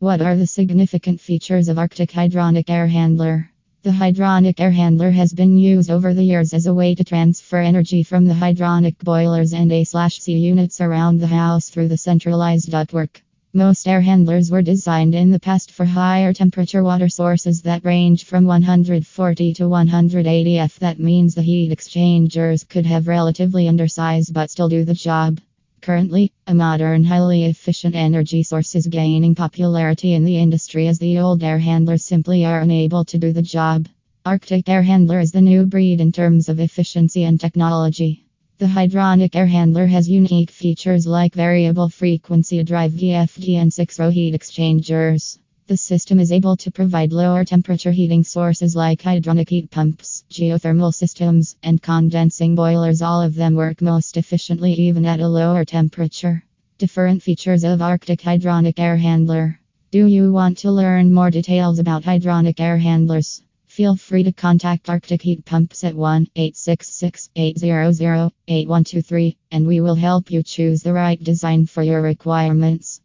What are the significant features of Arctic Hydronic Air Handler? The hydronic air handler has been used over the years as a way to transfer energy from the hydronic boilers and A/C units around the house through the centralized ductwork. Most air handlers were designed in the past for higher temperature water sources that range from 140 to 180 F. That means the heat exchangers could have relatively undersized but still do the job. Currently, a modern, highly efficient energy source is gaining popularity in the industry as the old air handlers simply are unable to do the job. Arctic Air Handler is the new breed in terms of efficiency and technology. The hydronic air handler has unique features like variable frequency drive VFD and six row heat exchangers. The system is able to provide lower temperature heating sources like hydronic heat pumps, geothermal systems, and condensing boilers. All of them work most efficiently even at a lower temperature. Different features of Arctic Hydronic Air Handler. Do you want to learn more details about hydronic air handlers? Feel free to contact Arctic Heat Pumps at 1 866 800 8123 and we will help you choose the right design for your requirements.